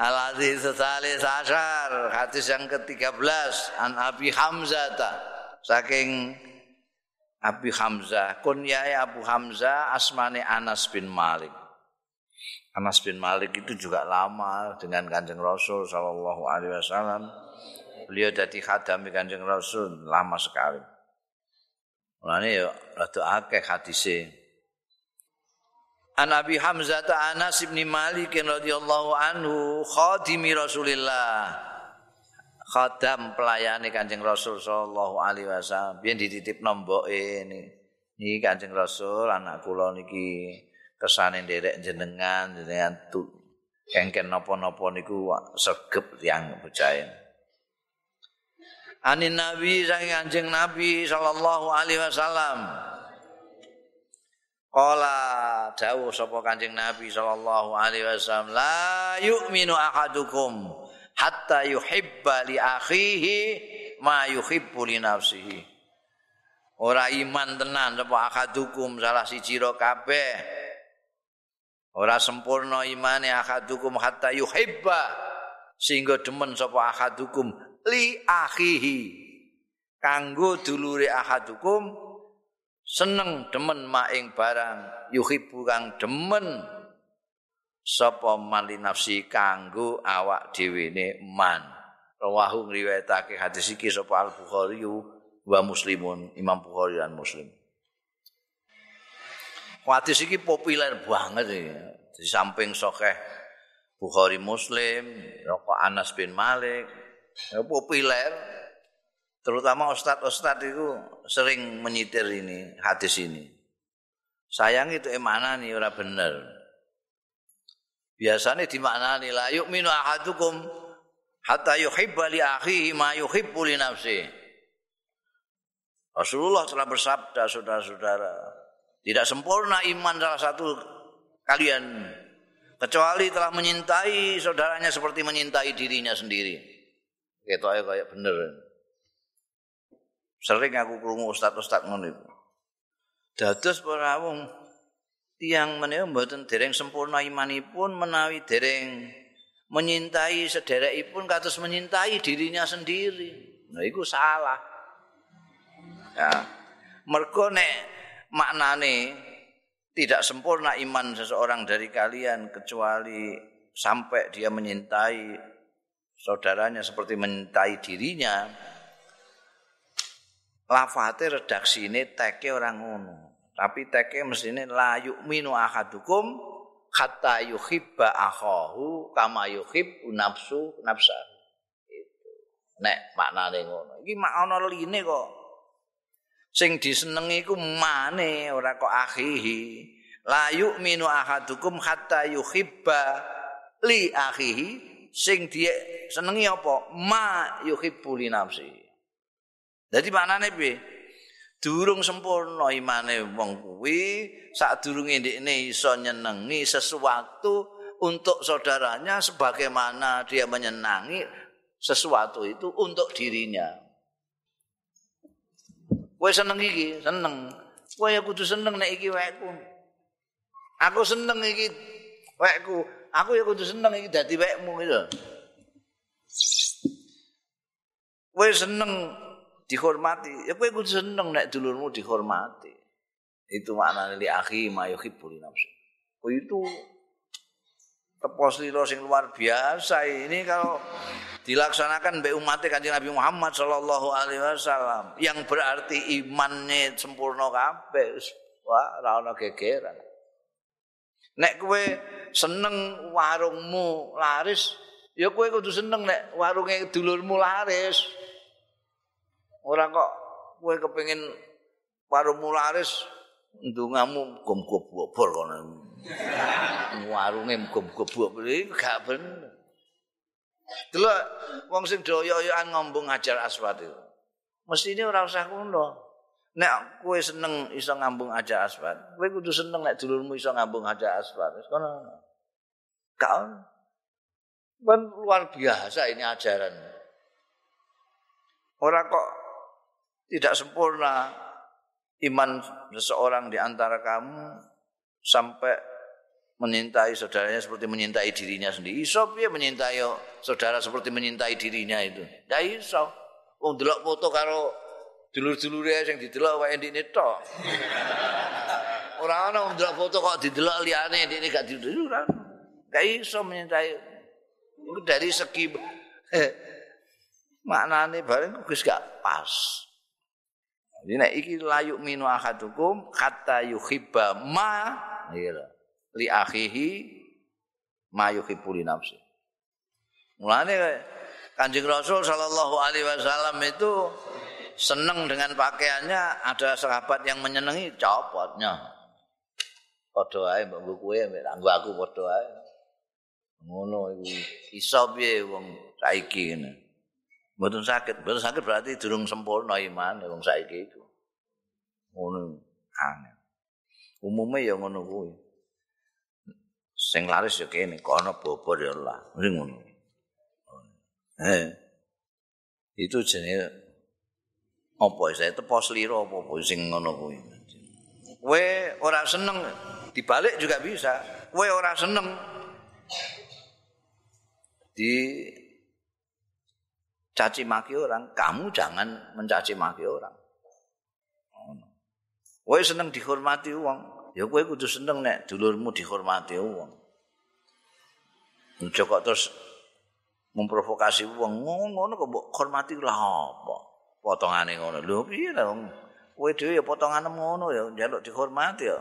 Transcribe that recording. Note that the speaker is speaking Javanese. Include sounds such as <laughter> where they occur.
Al-Hadis Salis Asyar Hadis yang ke-13 An Abi Hamzah Saking Abi Hamzah Kunyai Abu Hamzah Asmane Anas bin Malik. Anas bin Malik itu juga lama dengan kanjeng Rasul Sallallahu Alaihi Wasallam. Beliau jadi khadami kanjeng Rasul lama sekali. Mulane ya rada akeh hadise An Abi Hamzah Anas bin Malik radhiyallahu anhu khadimi Rasulillah. Khadam pelayani Kanjeng Rasul sallallahu alaihi wasallam. Biyen dititip nomboke ini. Niki Kanjeng Rasul anak kula niki kesane nderek jenengan jenengan tu kengken napa-napa niku segep tiyang bejaen. Anin Nabi saking Kanjeng Nabi sallallahu alaihi wasallam. Kala dawuh sapa Kanjeng Nabi sallallahu alaihi wasallam la yu'minu ahadukum hatta yuhibba li akhihi ma yuhibbu li nafsihi. Ora iman tenan sapa ahadukum salah siji ro kabeh. Ora sempurna imane ahadukum hatta yuhibba sehingga demen sapa ahadukum li akhihi. Kanggo dulure ahadukum seneng demen maing barang yuhibbu kang demen. Sapa mali nafsi kanggo awak dhewe ne man rawahu ngriwayatake hadis iki sapa al bukhari wa muslimun imam bukhari dan muslim. Hadis iki populer banget di samping sokeh bukhari muslim rokok anas bin malik. Ya, populer terutama ustadz-ustadz itu sering menyitir ini hadis ini. Sayang itu emana nih ora bener. Biasanya di mana nih la yuk minu ahadukum hatta yuhibba li akhihi ma yuhibbu li nafsi. Rasulullah telah bersabda saudara-saudara, tidak sempurna iman salah satu kalian kecuali telah menyintai saudaranya seperti menyintai dirinya sendiri. Aja kayak bener. Sering aku krungu ustaz-ustaz ngono iku. Dados para wong tiyang menika mboten dereng sempurna imanipun menawi dereng menyintai sederekipun kados menyintai dirinya sendiri. Nah iku salah. Ya. Mergo nek maknane tidak sempurna iman seseorang dari kalian kecuali sampai dia menyintai saudaranya seperti menyintai dirinya. Lafate redaksine teke ora ngono. Tapi teke mestine la yu'minu ahadukum hatta yuhibba akhahu kama yuhib nafsu nafsa. Itu. Nek maknane ngono. Iki mak ana line kok. Sing disenengi iku mane ora kok akhihi. La yu'minu ahadukum hatta yuhibba li akhihi sing dia senengi apa? Ma yuhibbu li nafsihi. Dadi maknane piye? Durung sempurna imane wong kuwi, sadurunge ndekne iso nyenengi sesuatu untuk saudaranya sebagaimana dia menyenangi sesuatu itu untuk dirinya. Kowe seneng iki, seneng. Kowe ya kudu seneng nek iki wekku. Aku seneng iki wekku. Aku ya kudu seneng iki dadi wekmu gitu. Kowe seneng dihormati. Ya kowe kudu seneng nek dulurmu dihormati. Itu maknane li akhi ma yuhibbu li nafsi. Oh itu tepos lilo sing luar biasa ini kalau dilaksanakan be umat kanjeng Nabi Muhammad sallallahu alaihi wasallam yang berarti imannya sempurna kabeh wah ora ana gegeran nek kowe seneng warungmu laris ya kowe kudu seneng nek warunge dulurmu laris Ora kok kowe kepengin warung laris ndongamu gom-gom bobor kono. Warunge gom-gom bobor iki gak bener. Delok wong sing doyo-yoan ngambung ajar aswat itu. Mestine ora usah ngono. Nek kowe seneng iso ngambung ajar aswat, kowe kudu seneng nek dulurmu iso ngambung ajar aswat. Wis kono. Kau kan luar biasa ini ajaran. Ora kok tidak sempurna iman seseorang di antara kamu sampai menyintai saudaranya seperti menyintai dirinya sendiri. Iso piye menyintai saudara seperti menyintai dirinya itu? Ya iso. Wong delok foto karo dulur-dulure sing didelok wae ndine tok. <laughs> Ora ana wong delok foto kok didelok liyane ndine gak didelok ora. Gak iso menyintai. Dari segi <laughs> maknane bareng wis gak pas. Jadi nek iki layuk minu ahadukum kata yuhibba ma iya li akhihi ma yuhibbu li nafsi. Mulane Kanjeng Rasul sallallahu alaihi wasallam itu seneng dengan pakaiannya, ada sahabat yang menyenangi copotnya. Padha ae mbok kowe mbek aku padha ae. Ngono iku iso piye wong saiki ngene. Mboten sakit, mboten sakit berarti durung sempurna iman wong saiki iku. Ngono aneh. Umume ya ngono kuwi. Sing laris ya kene, kono bobor ya lah. Ning ngono. Eh. Itu jenenge apa saya tepo sliro apa apa sing ngono kuwi. Kowe ora seneng dibalik juga bisa. Kowe ora seneng di caci maki orang, kamu jangan mencaci maki orang. Kowe seneng dihormati wong, ya kowe kudu seneng nek dulurmu dihormati wong. Ojo kok terus memprovokasi wong ngono kok mbok hormati lah apa? Potongane ngono. Lho piye lah wong kowe dhewe ya potongane ngono ya njaluk dihormati ya.